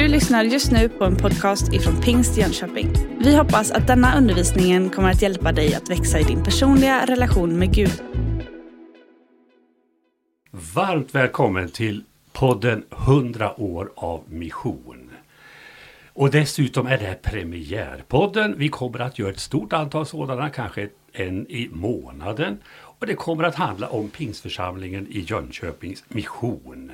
Du lyssnar just nu på en podcast ifrån Pingst Jönköping. Vi hoppas att denna undervisning kommer att hjälpa dig att växa i din personliga relation med Gud. Varmt välkommen till podden 100 år av mission. Och dessutom är det här premiärpodden. Vi kommer att göra ett stort antal sådana, kanske en i månaden. Och det kommer att handla om Pingstförsamlingen i Jönköpings mission.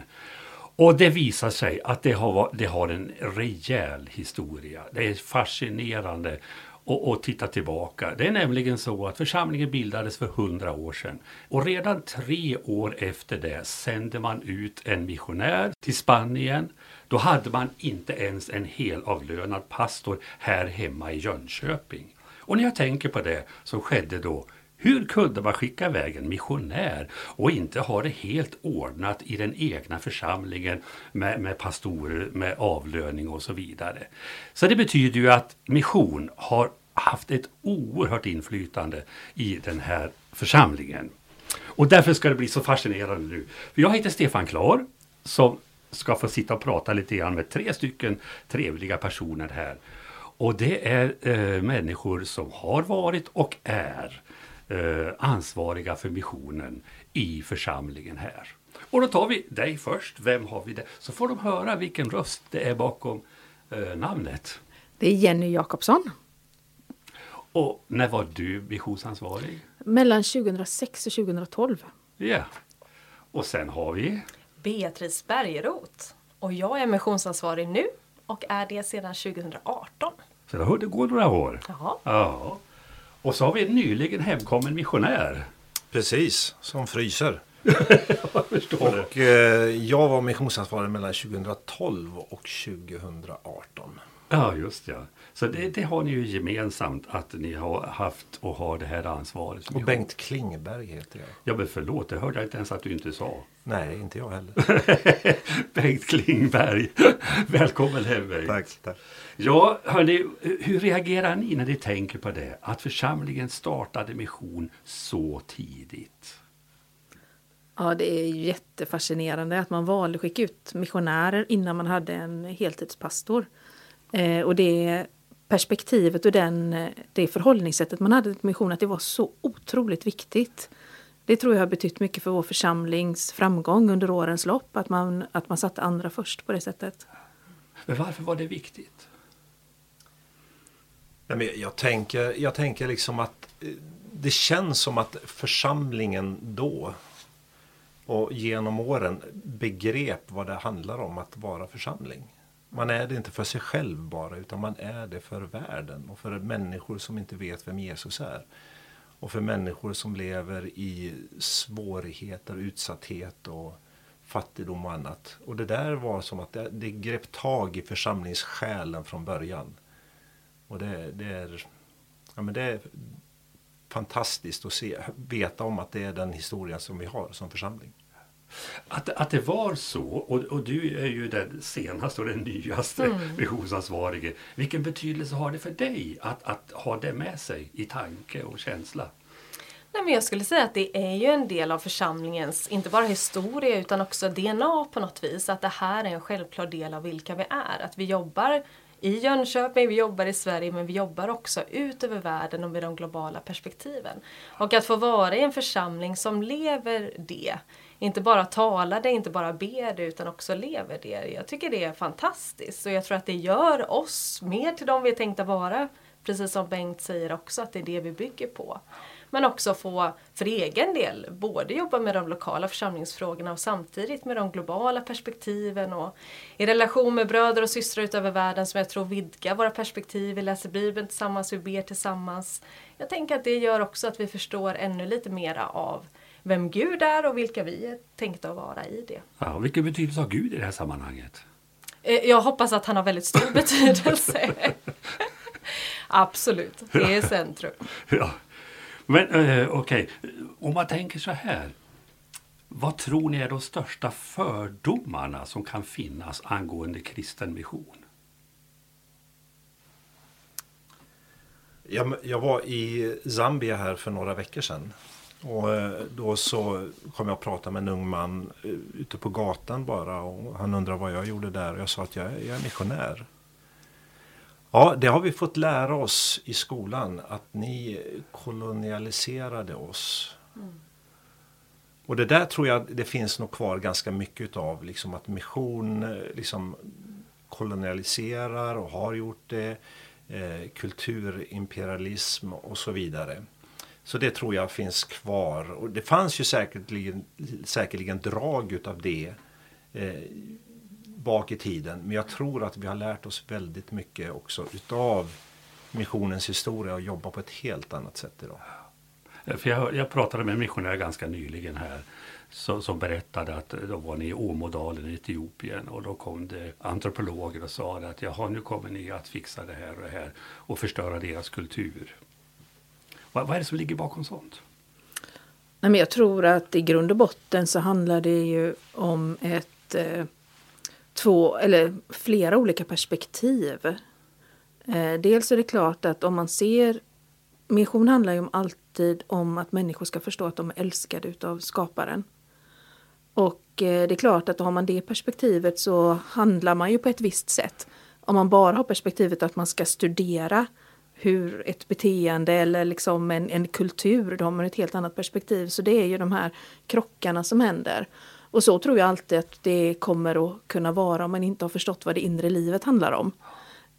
Och det visar sig att det har, det har en rejäl historia. Det är fascinerande att, att titta tillbaka. Det är nämligen så att församlingen bildades för hundra år sedan. Och redan tre år efter det sände man ut en missionär till Spanien. Då hade man inte ens en helavlönad pastor här hemma i Jönköping. Och när jag tänker på det som skedde då hur kunde man skicka iväg en missionär och inte ha det helt ordnat i den egna församlingen med, med pastorer, med avlöning och så vidare. Så det betyder ju att mission har haft ett oerhört inflytande i den här församlingen. Och därför ska det bli så fascinerande nu. För jag heter Stefan Klar som ska få sitta och prata lite grann med tre stycken trevliga personer här. Och det är eh, människor som har varit och är eh, ansvariga för missionen i församlingen här. Och då tar vi dig först. Vem har vi där? Så får de höra vilken röst det är bakom eh, namnet. Det är Jenny Jakobsson. Och när var du missionsansvarig? Mellan 2006 och 2012. Ja. Och sen har vi? Beatrice Bergeroth. Och jag är missionsansvarig nu och är det sedan 2018. Så det går några år. Jaha. Ja. Och så har vi en nyligen hemkommen missionär. Precis, som fryser. jag förstår. Och, eh, jag var missionsansvarig mellan 2012 och 2018. Ja, just ja. Så det, det, har ni ju gemensamt att ni har haft och har det här ansvaret. Och Bengt Klingberg heter jag. Ja, men förlåt, det hörde jag inte ens att du inte sa. Nej, inte jag heller. Bengt Klingberg, välkommen hem Bengt. Tack, tack. Ja, hörni, hur reagerar ni när ni tänker på det? Att församlingen startade mission så tidigt. Ja, det är jättefascinerande att man valde att skicka ut missionärer innan man hade en heltidspastor. Eh, och det perspektivet och den, det förhållningssättet man hade till mission, att det var så otroligt viktigt. Det tror jag har betytt mycket för vår församlings framgång under årens lopp, att man, att man satte andra först på det sättet. Men varför var det viktigt? Jag tänker, jag tänker liksom att eh, det känns som att församlingen då och genom åren begrep vad det handlar om att vara församling. Man är det inte för sig själv bara utan man är det för världen och för människor som inte vet vem Jesus är. Och för människor som lever i svårigheter, utsatthet och fattigdom och annat. Och det där var som att det, det grep tag i församlingssjälen från början. Och det, det, är, ja, men det är fantastiskt att se, veta om att det är den historien som vi har som församling. Att, att det var så, och, och du är ju den senaste och den nyaste mm. missionsansvarige. Vilken betydelse har det för dig att, att ha det med sig i tanke och känsla? Nej, men jag skulle säga att det är ju en del av församlingens, inte bara historia utan också DNA på något vis. Att det här är en självklar del av vilka vi är. Att vi jobbar i Jönköping, vi jobbar i Sverige men vi jobbar också ut över världen och med de globala perspektiven. Och att få vara i en församling som lever det inte bara talar det, inte bara ber det utan också lever det. Jag tycker det är fantastiskt och jag tror att det gör oss mer till de vi är tänkta vara. Precis som Bengt säger också att det är det vi bygger på. Men också få för egen del både jobba med de lokala församlingsfrågorna och samtidigt med de globala perspektiven och i relation med bröder och systrar utöver världen som jag tror vidgar våra perspektiv. Vi läser Bibeln tillsammans, vi ber tillsammans. Jag tänker att det gör också att vi förstår ännu lite mera av vem Gud är och vilka vi är tänkta att vara i det. Ja, vilken betydelse har Gud i det här sammanhanget? Eh, jag hoppas att han har väldigt stor betydelse. Absolut, det är centrum. Ja. Men eh, okej, okay. om man tänker så här. Vad tror ni är de största fördomarna som kan finnas angående kristen mission? Jag, jag var i Zambia här för några veckor sedan Och eh, då så kom jag att prata med en ung man eh, ute på gatan bara och han undrade vad jag gjorde där och jag sa att jag, jag är missionär. Ja, det har vi fått lära oss i skolan att ni kolonialiserade oss. Mm. Och det där tror jag det finns nog kvar ganska mycket utav. Liksom att mission eh, liksom kolonialiserar och har gjort det. Eh, kulturimperialism och så vidare. Så det tror jag finns kvar. Och det fanns ju säkerligen, säkerligen drag utav det eh, bak i tiden. Men jag tror att vi har lärt oss väldigt mycket också utav missionens historia och jobba på ett helt annat sätt idag. För jag, jag pratade med en missionär ganska nyligen här som, som berättade att då var ni i Åmådalen i Etiopien och då kom det antropologer och sa att jaha nu kommer ni att fixa det här och det här och förstöra deras kultur. Vad, vad är det som ligger bakom sånt? Nej, men jag tror att i grund och botten så handlar det ju om ett eh, två eller flera olika perspektiv. Eh, dels är det klart att om man ser Mission handlar ju alltid om att människor ska förstå att de är älskade utav skaparen. Och eh, det är klart att har man det perspektivet så handlar man ju på ett visst sätt. Om man bara har perspektivet att man ska studera hur ett beteende eller liksom en, en kultur, då har man ett helt annat perspektiv. Så det är ju de här krockarna som händer. Och så tror jag alltid att det kommer att kunna vara om man inte har förstått vad det inre livet handlar om.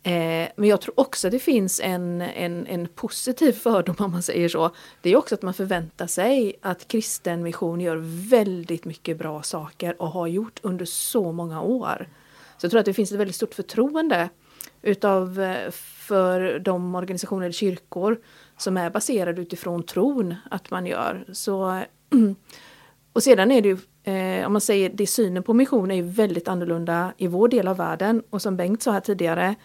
Eh, men jag tror också att det finns en, en, en positiv fördom om man säger så. Det är också att man förväntar sig att kristen mission gör väldigt mycket bra saker och har gjort under så många år. Så jag tror att det finns ett väldigt stort förtroende utav eh, för de organisationer eller kyrkor som är baserade utifrån tron att man gör. Så, och sedan är det ju, eh, om man säger det synen på mission är ju väldigt annorlunda i vår del av världen. Och som Bengt sa här tidigare,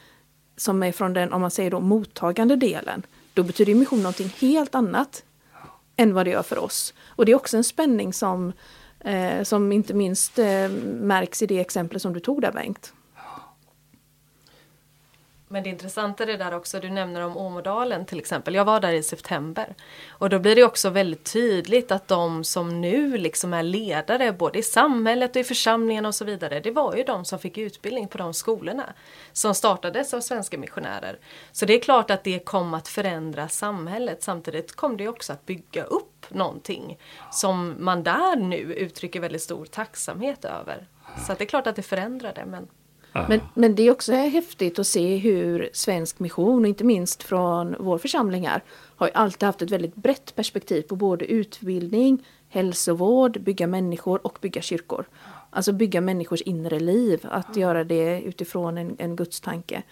som är från den, om man säger då, mottagande delen, då betyder mission någonting helt annat än vad det gör för oss. Och det är också en spänning som, eh, som inte minst eh, märks i det exempel som du tog där Bengt. Men det intressanta är det där också, du nämner om Åmådalen till exempel. Jag var där i september. Och då blir det också väldigt tydligt att de som nu liksom är ledare både i samhället och i församlingen och så vidare. Det var ju de som fick utbildning på de skolorna. Som startades av svenska missionärer. Så det är klart att det kom att förändra samhället. Samtidigt kom det också att bygga upp någonting. Som man där nu uttrycker väldigt stor tacksamhet över. Så det är klart att det förändrade men men, men det är också häftigt att se hur svensk mission, och inte minst från vår församling här, har alltid haft ett väldigt brett perspektiv på både utbildning, hälsovård, bygga människor och bygga kyrkor. Alltså bygga människors inre liv, att göra det utifrån en, en gudstanke.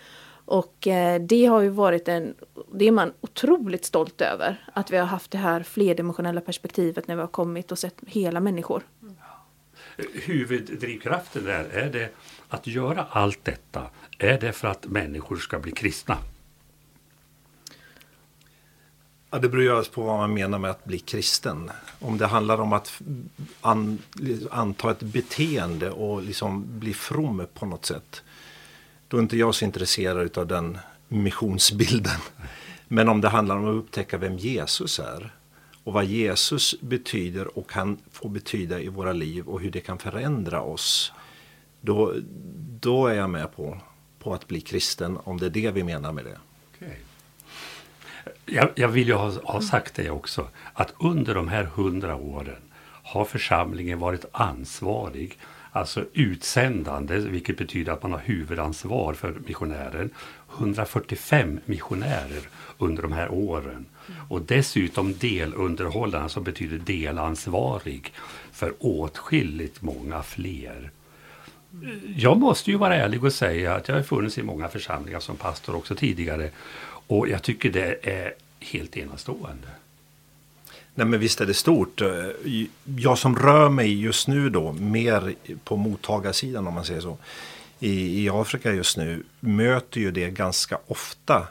Och eh, det har ju varit en, det är man otroligt stolt över, att vi har haft det här flerdimensionella perspektivet när vi har kommit och sett hela människor. Huvuddrivkraften där, är det att göra allt detta, är det för att människor ska bli kristna? Ja, det beror ju på vad man menar med att bli kristen. Om det handlar om att an, anta ett beteende och liksom bli from på något sätt. Då är inte jag så intresserad av den missionsbilden. Men om det handlar om att upptäcka vem Jesus är och vad Jesus betyder och kan få betyda i våra liv och hur det kan förändra oss då, då är jag med på, på att bli kristen om det är det vi menar med det. Okay. Jag, jag, vill ju ha, ha sagt det också att under de här hundra åren har församlingen varit ansvarig Alltså utsändande, vilket betyder att man har huvudansvar för missionären. 145 missionärer under de här åren. Och dessutom delunderhållaren som betyder delansvarig för åtskilligt många fler jag måste ju vara ärlig och säga att jag har funnits i många församlingar som pastor också tidigare. Och jag tycker det är helt enastående. Nej men visst är det stort. Jag som rör mig just nu då mer på mottagarsidan om man säger så. I, i Afrika just nu möter ju det ganska ofta.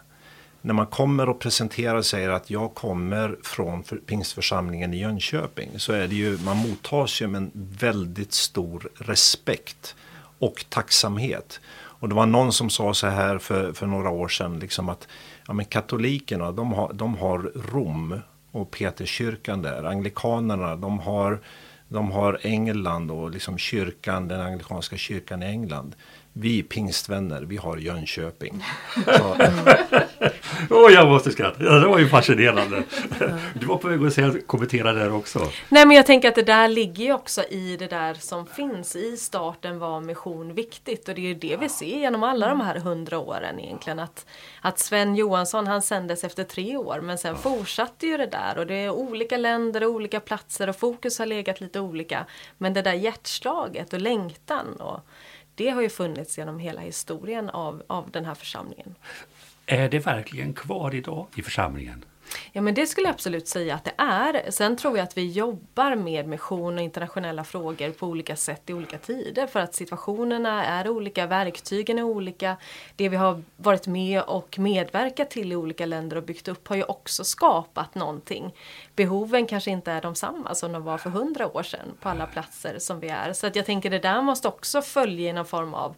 När man kommer och presenterar och säger att jag kommer från pingstförsamlingen i Jönköping så är det ju, man mottas ju med en väldigt stor respekt och tacksamhet. Och det var någon som sa så här för, för några år sedan liksom att ja, men katolikerna de har, de har Rom och Peterskyrkan där. Anglikanerna de har, de har England och liksom kyrkan, den anglikanska kyrkan i England. Vi pingstvänner, vi har Jönköping. Så, Åh, jag måste skratta. Ja, det var ju fascinerande. Du var på väg att säga, kommentera där också. Nej men jag tänker att det där ligger ju också i det där som finns. I starten var mission viktigt och det är ju det vi ser genom alla de här hundra åren egentligen. Att, att Sven Johansson han sändes efter tre år men sen fortsatte ju det där och det är olika länder och olika platser och fokus har legat lite olika. Men det där hjärtslaget och längtan och det har ju funnits genom hela historien av, av den här församlingen. Är det verkligen kvar idag i församlingen? Ja men det skulle jag absolut säga att det är. Sen tror jag att vi jobbar med mission och internationella frågor på olika sätt i olika tider för att situationerna är olika, verktygen är olika. Det vi har varit med och medverkat till i olika länder och byggt upp har ju också skapat någonting. Behoven kanske inte är de samma som de var för hundra år sedan på alla platser som vi är. Så att jag tänker det där måste också följa i någon form av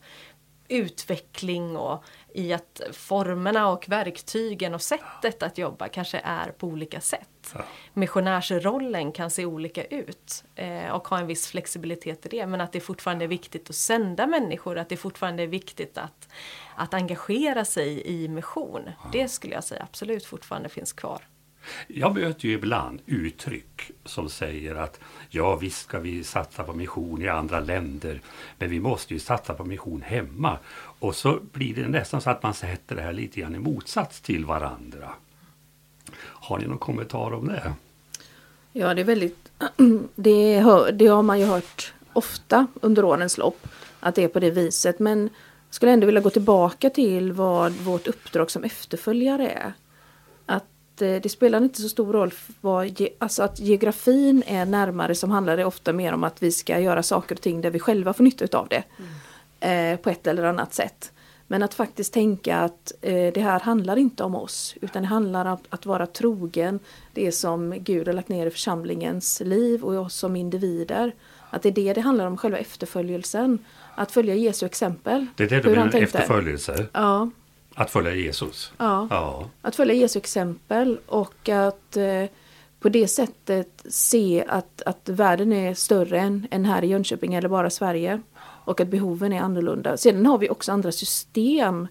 utveckling och i att formerna och verktygen och sättet att jobba kanske är på olika sätt. Ja. Missionärsrollen kan se olika ut eh, och ha en viss flexibilitet i det men att det fortfarande är viktigt att sända människor, att det fortfarande är viktigt att, att engagera sig i mission. Det skulle jag säga absolut fortfarande finns kvar. Jag möter ju ibland uttryck som säger att ja visst ska vi satsa på mission i andra länder men vi måste ju satsa på mission hemma. Och så blir det nästan så att man sätter det här lite grann i motsats till varandra. Har ni någon kommentar om det? Ja, det är väldigt... Det, hör, det har man ju hört ofta under årens lopp. Att det är på det viset. Men jag skulle ändå vilja gå tillbaka till vad vårt uppdrag som efterföljare är. Att det spelar inte så stor roll vad, alltså att geografin är närmare som handlar det ofta mer om att vi ska göra saker och ting där vi själva får nytta av det. Eh, på ett eller annat sätt. Men att faktiskt tänka att eh, det här handlar inte om oss utan det handlar om att vara trogen det som Gud har lagt ner i församlingens liv och oss som individer. Att det är det det handlar om, själva efterföljelsen. Att följa Jesu exempel. Det är det du menar efterföljelse? Ja, Att följa Jesus? ja. Ja. Att följa Jesu exempel och att eh, på det sättet se att, att världen är större än, än här i Jönköping eller bara Sverige. Och att behoven är annorlunda. Sedan har vi också andra system.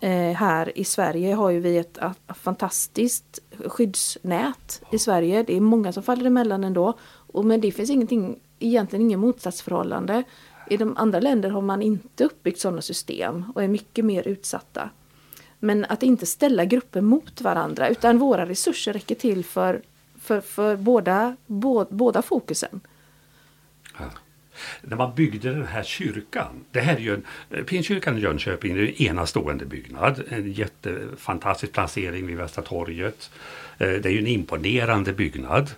Eh, här i Sverige har ju vi ett a, fantastiskt skyddsnät i Sverige. Det är många som faller emellan ändå. Och, men det finns ingenting, egentligen ingen motsatsförhållande. I de andra länder har man inte uppbyggt sådana system och är mycket mer utsatta. Men att inte ställa grupper mot varandra utan våra resurser räcker till för, för, för båda, bo, båda fokusen. När man byggde den här kyrkan. Det här är ju en, eh, Pinkyrkan i Jönköping det är en enastående byggnad. En jättefantastisk placering vid Västra torget. Eh, det är ju en imponerande byggnad.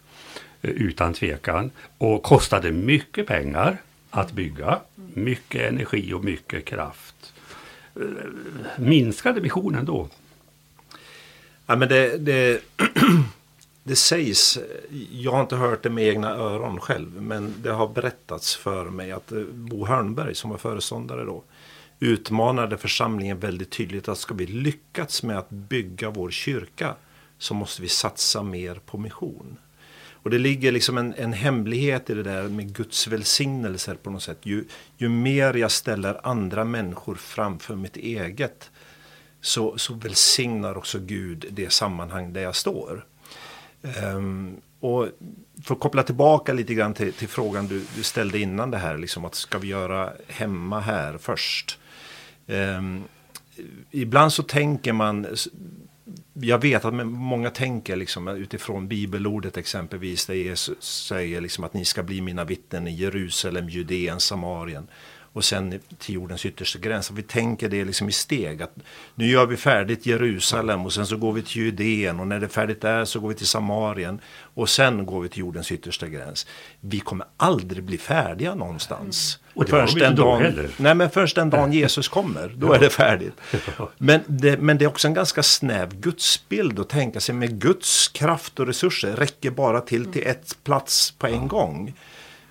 Eh, utan tvekan. Och kostade mycket pengar att bygga. Mycket energi och mycket kraft. Minskade missionen då? Ja, men det, det, det sägs, jag har inte hört det med egna öron själv, men det har berättats för mig att eh, Bo Hörnberg som var föreståndare då utmanade församlingen väldigt tydligt att ska vi lyckas med att bygga vår kyrka så måste vi satsa mer på mission. Och det ligger liksom en, en hemlighet i det där med Guds välsignelser på något sätt. Ju, ju mer jag ställer andra människor framför mitt eget så, så välsignar också Gud det sammanhang där jag står. Um, och för att koppla tillbaka lite grann till, till frågan du, du ställde innan det här, liksom att ska vi göra hemma här först? Um, ibland så tänker man, jag vet att många tänker liksom utifrån bibelordet exempelvis, där Jesus säger liksom att ni ska bli mina vittnen i Jerusalem, Judeen, Samarien och sen till jordens yttersta gräns. Vi tänker det liksom i steg. att Nu gör vi färdigt Jerusalem och sen så går vi till Judeen och när det är färdigt där så går vi till Samarien och sen går vi till jordens yttersta gräns. Vi kommer aldrig bli färdiga någonstans. Och det var de inte då heller. Nej men först den dagen Jesus kommer, då är det färdigt. Men det, men det är också en ganska snäv gudsbild att tänka sig med Guds kraft och resurser räcker bara till till ett plats på en gång.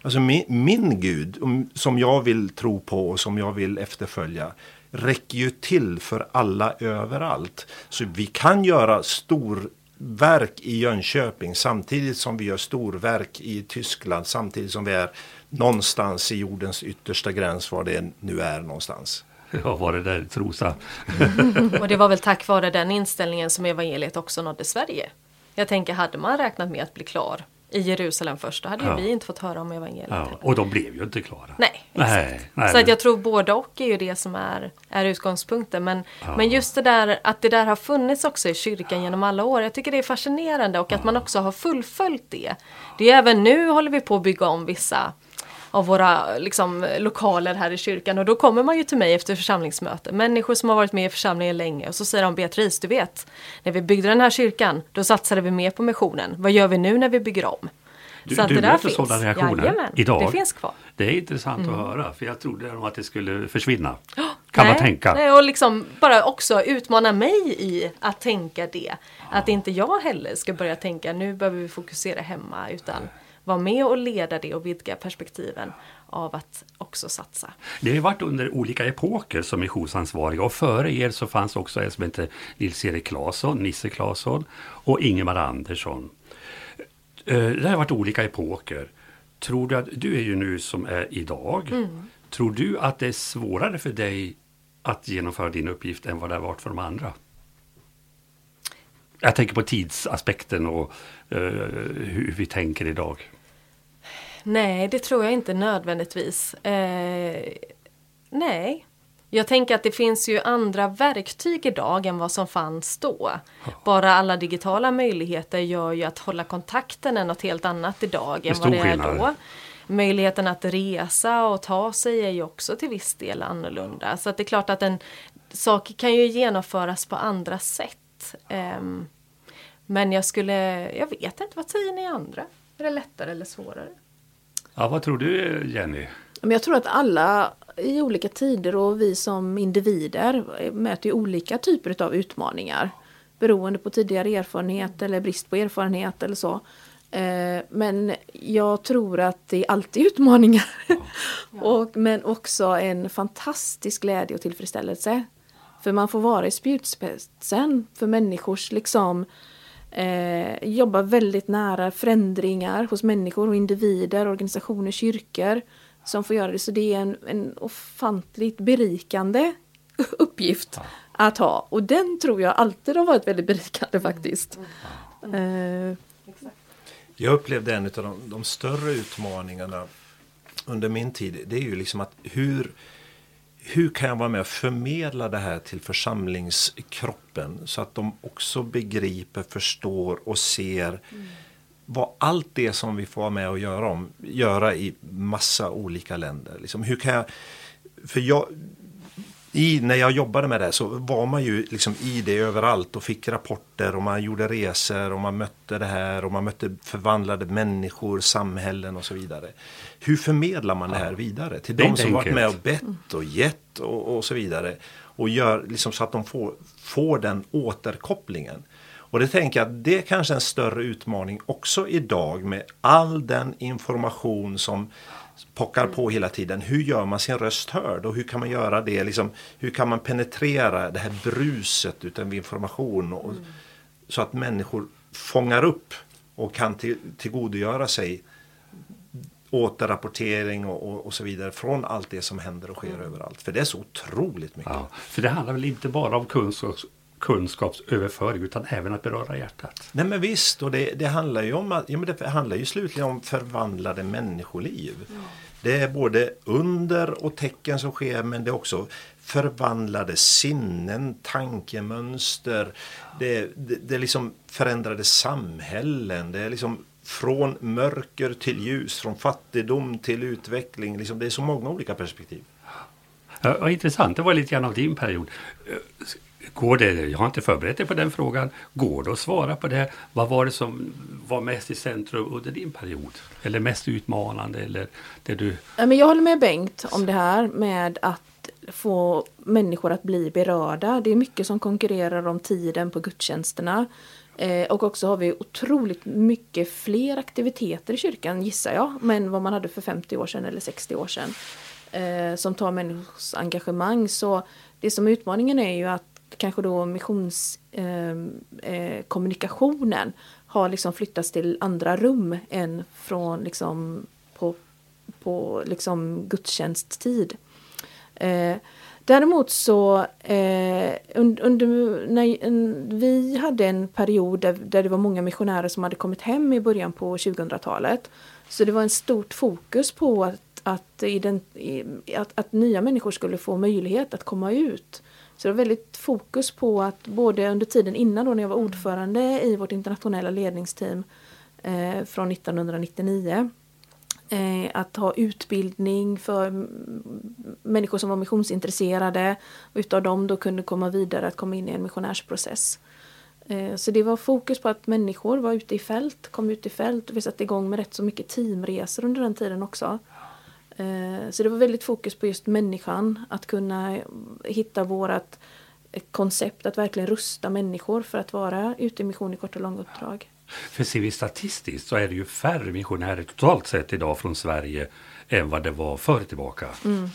Alltså min, min Gud, om- som jag vill tro på och som jag vill efterfölja, räcker ju till för alla överallt. Så vi kan göra stor verk i Jönköping samtidigt som vi gör storverk i Tyskland samtidigt som vi är någonstans i jordens yttersta gräns var det nu är någonstans. Ja, var det där Trosa? Och det var väl tack vare den inställningen som evangeliet också nådde Sverige. Jag tänker, hade man räknat med att bli klar i Jerusalem först, då hade Ja. ju vi inte fått höra om evangeliet. Ja, och de blev ju inte klara. Nej, Nej, exakt. nej, så att jag tror både och är ju det som är, är utgångspunkten. Men, Ja. men just det där att det där har funnits också i kyrkan genom alla år. Jag tycker det är fascinerande och att man också har fullföljt det. Det är även nu håller vi på att bygga om vissa av våra liksom, lokaler här i kyrkan och då kommer man ju till mig efter församlingsmöte. Människor som har varit med i församlingen länge och så säger de Beatrice, du vet, när vi byggde den här kyrkan då satsade vi mer på missionen. Vad gör vi nu när vi bygger om? Du, Så att du det där möter finns. sådana reaktioner Jajamän, idag? Det finns kvar. Det är intressant Mm. att höra, för jag trodde nog att det skulle försvinna. Kan man tänka. Nej, och liksom bara också utmana mig i att tänka det. Att inte jag heller ska börja tänka nu behöver vi fokusera hemma utan vara med och leda det och vidga perspektiven av att också satsa. Det har varit under olika epoker som missionsansvariga och före er så fanns också en som hette Nils-Erik Claesson, Nisse Claesson och Ingemar Andersson. Eh, Det har varit olika epoker. Tror du att, du är ju nu som är idag. Mm. Tror du att det är svårare för dig att genomföra din uppgift än vad det har varit för de andra? Jag tänker på tidsaspekten och eh, hur vi tänker idag. Nej, det tror jag inte nödvändigtvis. Eh, nej. Jag tänker att det finns ju andra verktyg idag än vad som fanns då. Bara alla digitala möjligheter gör ju att hålla kontakten är något helt annat idag än vad det är då. Möjligheten att resa och ta sig är ju också till viss del annorlunda. Så att det är klart att en sak kan ju genomföras på andra sätt. Ehm, men jag skulle, jag vet inte, vad säger ni andra? Är det lättare eller svårare? Ja, vad tror du Jenny? Men jag tror att alla i olika tider och vi som individer möter olika typer av utmaningar. Beroende på tidigare erfarenhet eller brist på erfarenhet eller så. Eh, Men jag tror att det är alltid utmaningar. och, men också en fantastisk glädje och tillfredsställelse. För man får vara i spjutspetsen för människors liksom eh, jobba väldigt nära förändringar hos människor och individer, organisationer, kyrkor som får göra det. Så det är en, en ofantligt berikande uppgift att ha. Och den tror jag alltid har varit väldigt berikande faktiskt. Eh, Jag upplevde en av de, de större utmaningarna under min tid. Det är ju liksom att hur, hur kan jag vara med och förmedla det här till församlingskroppen så att de också begriper, förstår och ser vad allt det som vi får vara med och göra, om, göra i massa olika länder. Liksom, hur kan jag, för jag, i, när jag jobbade med det så var man ju liksom i det överallt och fick rapporter och man gjorde resor och man mötte det här och man mötte förvandlade människor, samhällen och så vidare. Hur förmedlar man det här vidare till Det är de som varit med och bett och gett och, och så vidare. Och gör liksom så att de får, får den återkopplingen. Och det tänker jag att det är kanske en större utmaning också idag med all den information som pockar på hela tiden. Hur gör man sin röst hörd och hur kan man göra det? Liksom, hur kan man penetrera det här bruset utav information och, så att människor fångar upp och kan till, tillgodogöra sig återrapportering och, och, och så vidare från allt det som händer och sker överallt. För det är så otroligt mycket. Ja, för det handlar väl inte bara om kunskaps, kunskapsöverföring utan även att beröra hjärtat. Nej men visst, och det, det handlar ju om att, ja, men det handlar ju slutligen om förvandlade människoliv. Det är både under och tecken som sker men det är också förvandlade sinnen, tankemönster. Det, det, det är liksom förändrade samhällen. Det är liksom från mörker till ljus, från fattigdom till utveckling. Liksom, det är så många olika perspektiv. Ja, vad intressant, det var lite grann av din period. Går det, jag har inte förberett dig på den frågan, går det att svara på det? Vad var det som var mest i centrum under din period? Eller mest utmanande? Eller det du... Jag håller med Bengt om det här med att få människor att bli berörda. Det är mycket som konkurrerar om tiden på gudstjänsterna. Eh, och också har vi otroligt mycket fler aktiviteter i kyrkan gissar jag. Men vad man hade för 50 år sedan eller 60 år sedan. Eh, som tar människors engagemang. Så det som är utmaningen är ju att kanske då missionskommunikationen ehm, eh, har liksom flyttats till andra rum än från liksom på, på liksom gudstjänsttid. Eh, däremot så eh, under, när, vi hade en period där, där det var många missionärer som hade kommit hem i början på 2000-talet. Så det var en stort fokus på att, att, att, att nya människor skulle få möjlighet att komma ut. Så det var väldigt fokus på att både under tiden innan då när jag var ordförande i vårt internationella ledningsteam eh, från 1999 eh, att ha utbildning för människor som var missionsintresserade och utav dem då kunde komma vidare att komma in i en missionärsprocess. Eh, så det var fokus på att människor var ute i fält, kom ut i fält och vi satte igång med rätt så mycket teamresor under den tiden också. Eh, så det var väldigt fokus på just människan, att kunna hitta vårat koncept att verkligen rusta människor för att vara ute i mission i kort och långa uppdrag. För ser vi statistiskt så är det ju färre missionärer totalt sett idag från Sverige än vad det var förr tillbaka. Mm.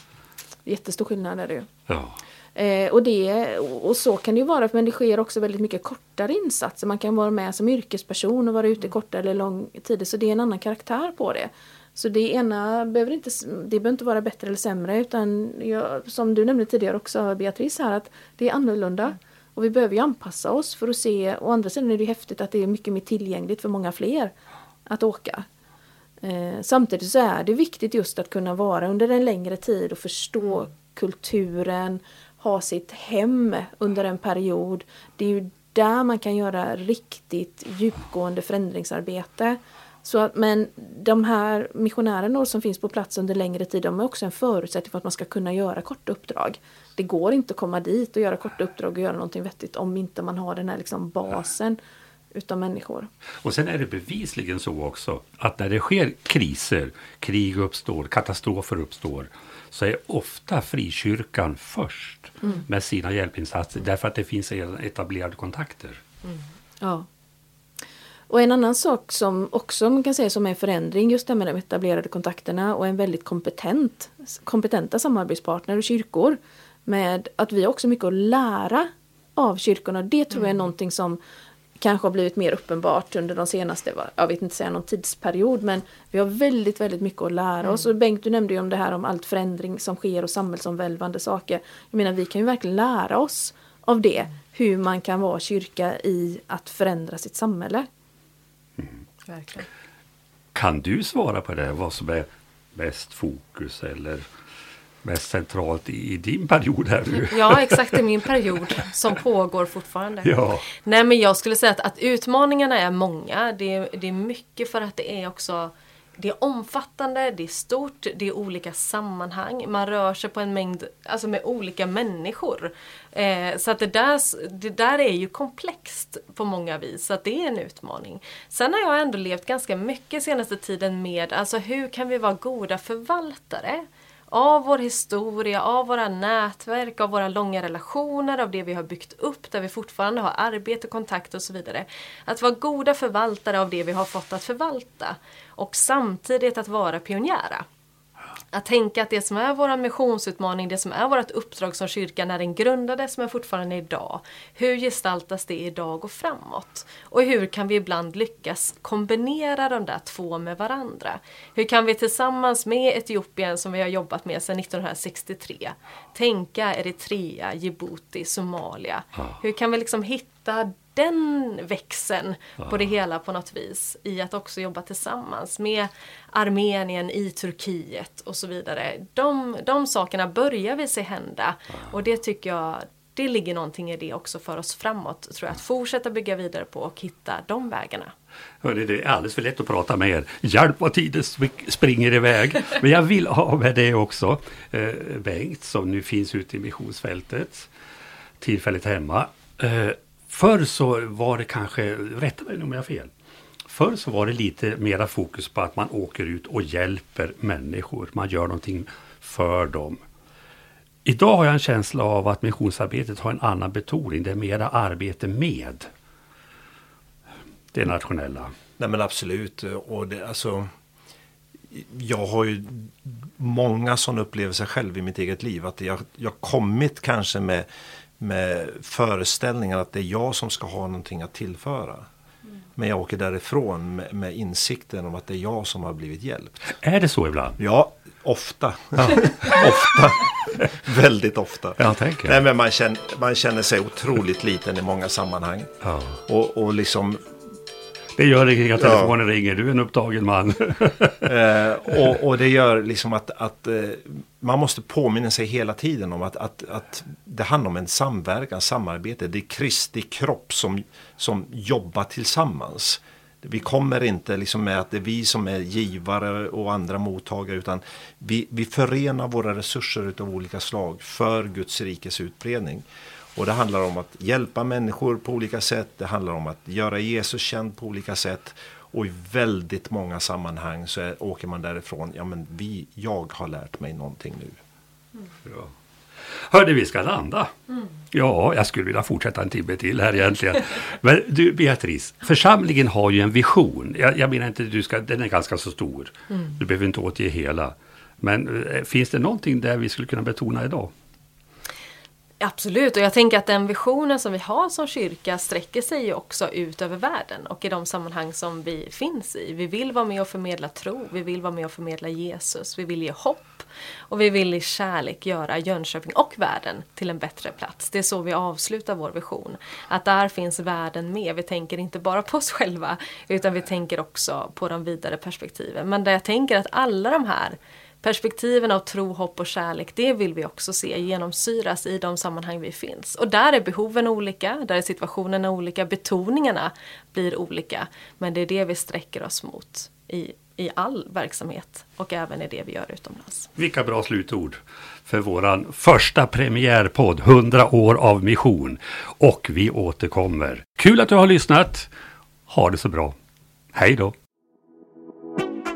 Jättestor skillnad är det ju. Ja. Eh, och, det, och så kan det ju vara, men det sker också väldigt mycket kortare insatser. Man kan vara med som yrkesperson och vara ute kortare eller lång tid, så det är en annan karaktär på det. Så det ena behöver inte, det behöver inte vara bättre eller sämre utan jag, som du nämnde tidigare också Beatrice här att det är annorlunda. Och vi behöver ju anpassa oss för att se, å andra sidan är det häftigt att det är mycket mer tillgängligt för många fler att åka. Eh, samtidigt så är det viktigt just att kunna vara under en längre tid och förstå mm. kulturen, ha sitt hem under en period. Det är ju där man kan göra riktigt djupgående förändringsarbete. Så att, men de här missionärerna som finns på plats under längre tid, de är också en förutsättning för att man ska kunna göra korta uppdrag. Det går inte att komma dit och göra korta uppdrag och göra någonting vettigt om inte man har den här liksom basen utav människor. Och sen är det bevisligen så också att när det sker kriser, krig uppstår, katastrofer uppstår, så är ofta frikyrkan först mm. med sina hjälpinsatser därför att det finns etablerade kontakter. Mm. Ja. Och en annan sak som också man kan säga som är förändring just det med de etablerade kontakterna och en väldigt kompetent, kompetenta samarbetspartner och kyrkor med att vi har också mycket att lära av kyrkorna. Det tror jag är mm. någonting som kanske har blivit mer uppenbart under de senaste, jag vet inte säga någon tidsperiod, men vi har väldigt, väldigt mycket att lära mm. oss. Och Bengt, du nämnde ju om det här om allt förändring som sker och samhällsomvälvande saker. Jag menar, vi kan ju verkligen lära oss av det, hur man kan vara kyrka i att förändra sitt samhälle. Mm. Verkligen. Kan du svara på det, vad som är mest fokus eller mest centralt i din period här nu. Ja, exakt i min period som pågår fortfarande. Ja. Nej, men jag skulle säga att, att utmaningarna är många. Det, det är mycket för att det är också det är omfattande, det är stort, det är olika sammanhang. Man rör sig på en mängd, alltså med olika människor. Eh, så att det där, det där är ju komplext på många vis, så att det är en utmaning. Sen har jag ändå levt ganska mycket senaste tiden med, alltså hur kan vi vara goda förvaltare? Av vår historia, av våra nätverk, av våra långa relationer, av det vi har byggt upp där vi fortfarande har arbete, kontakt och så vidare. Att vara goda förvaltare av det vi har fått att förvalta och samtidigt att vara pionjära. Att tänka att det som är vår missionsutmaning, det som är vårt uppdrag som kyrka när den grundades men fortfarande idag. Hur gestaltas det idag och framåt? Och hur kan vi ibland lyckas kombinera de där två med varandra? Hur kan vi tillsammans med Etiopien som vi har jobbat med sedan 1963 tänka Eritrea, Djibouti, Somalia. Hur kan vi liksom hitta den växeln på det hela på något vis. I att också jobba tillsammans med Armenien i Turkiet och så vidare. De, de sakerna börjar vi se hända ja. och det tycker jag det ligger någonting i det också för oss framåt. Tror jag, att fortsätta bygga vidare på och hitta de vägarna. Det är alldeles för lätt att prata med er. Hjälp vad tiden springer iväg. Men jag vill ha med det också. Eh, Bengt som nu finns ute i missionsfältet. Tillfälligt hemma. Eh, Förr så var det kanske, rätta mig om jag har fel, Förr så var det lite mera fokus på att man åker ut och hjälper människor. Man gör någonting för dem. Idag har jag en känsla av att missionsarbetet har en annan betoning. Det är mera arbete med det nationella. Nej men absolut. Och det, alltså, jag har ju många sådana upplevelser själv i mitt eget liv. Att jag, har kommit kanske med med föreställningen att det är jag som ska ha någonting att tillföra. Men jag åker därifrån med, med insikten om att det är jag som har blivit hjälpt. Är det så ibland? Ja, ofta. ofta. Väldigt ofta. Jag tänker. Nej, men man, känner, man känner sig otroligt liten i många sammanhang. Ja. Och, och liksom Det gör ingenting att telefonen ringer, du är en upptagen man. Eh, och, och det gör liksom att, att eh, man måste påminna sig hela tiden om att, att, att det handlar om en samverkan, samarbete. Det är Kristi kropp som, som jobbar tillsammans. Vi kommer inte liksom med att det är vi som är givare och andra mottagare utan vi, vi förenar våra resurser av olika slag för Guds rikes utbredning. Och det handlar om att hjälpa människor på olika sätt. Det handlar om att göra Jesus känd på olika sätt. Och i väldigt många sammanhang så är, åker man därifrån. Ja men vi, jag har lärt mig någonting nu. Bra. Hörde vi ska landa. Ja, jag skulle vilja fortsätta en timme till här egentligen. Men du Beatrice, församlingen har ju en vision. Jag, jag menar inte du ska, den är ganska så stor. Du behöver inte återge hela. Men eh, finns det någonting där vi skulle kunna betona idag? Absolut, och jag tänker att den visionen som vi har som kyrka sträcker sig ju också ut över världen och i de sammanhang som vi finns i. Vi vill vara med och förmedla tro, vi vill vara med och förmedla Jesus, vi vill ge hopp och vi vill i kärlek göra Jönköping och världen till en bättre plats. Det är så vi avslutar vår vision. Att där finns världen med. Vi tänker inte bara på oss själva utan vi tänker också på de vidare perspektiven. Men där jag tänker att alla de här perspektiven av tro, hopp och kärlek, det vill vi också se genomsyras i de sammanhang vi finns. Och där är behoven olika, där är situationerna olika, betoningarna blir olika. Men det är det vi sträcker oss mot i, i all verksamhet och även i det vi gör utomlands. Vilka bra slutord för våran första premiärpodd 100 år av mission. Och vi återkommer. Kul att du har lyssnat. Ha det så bra. Hej då!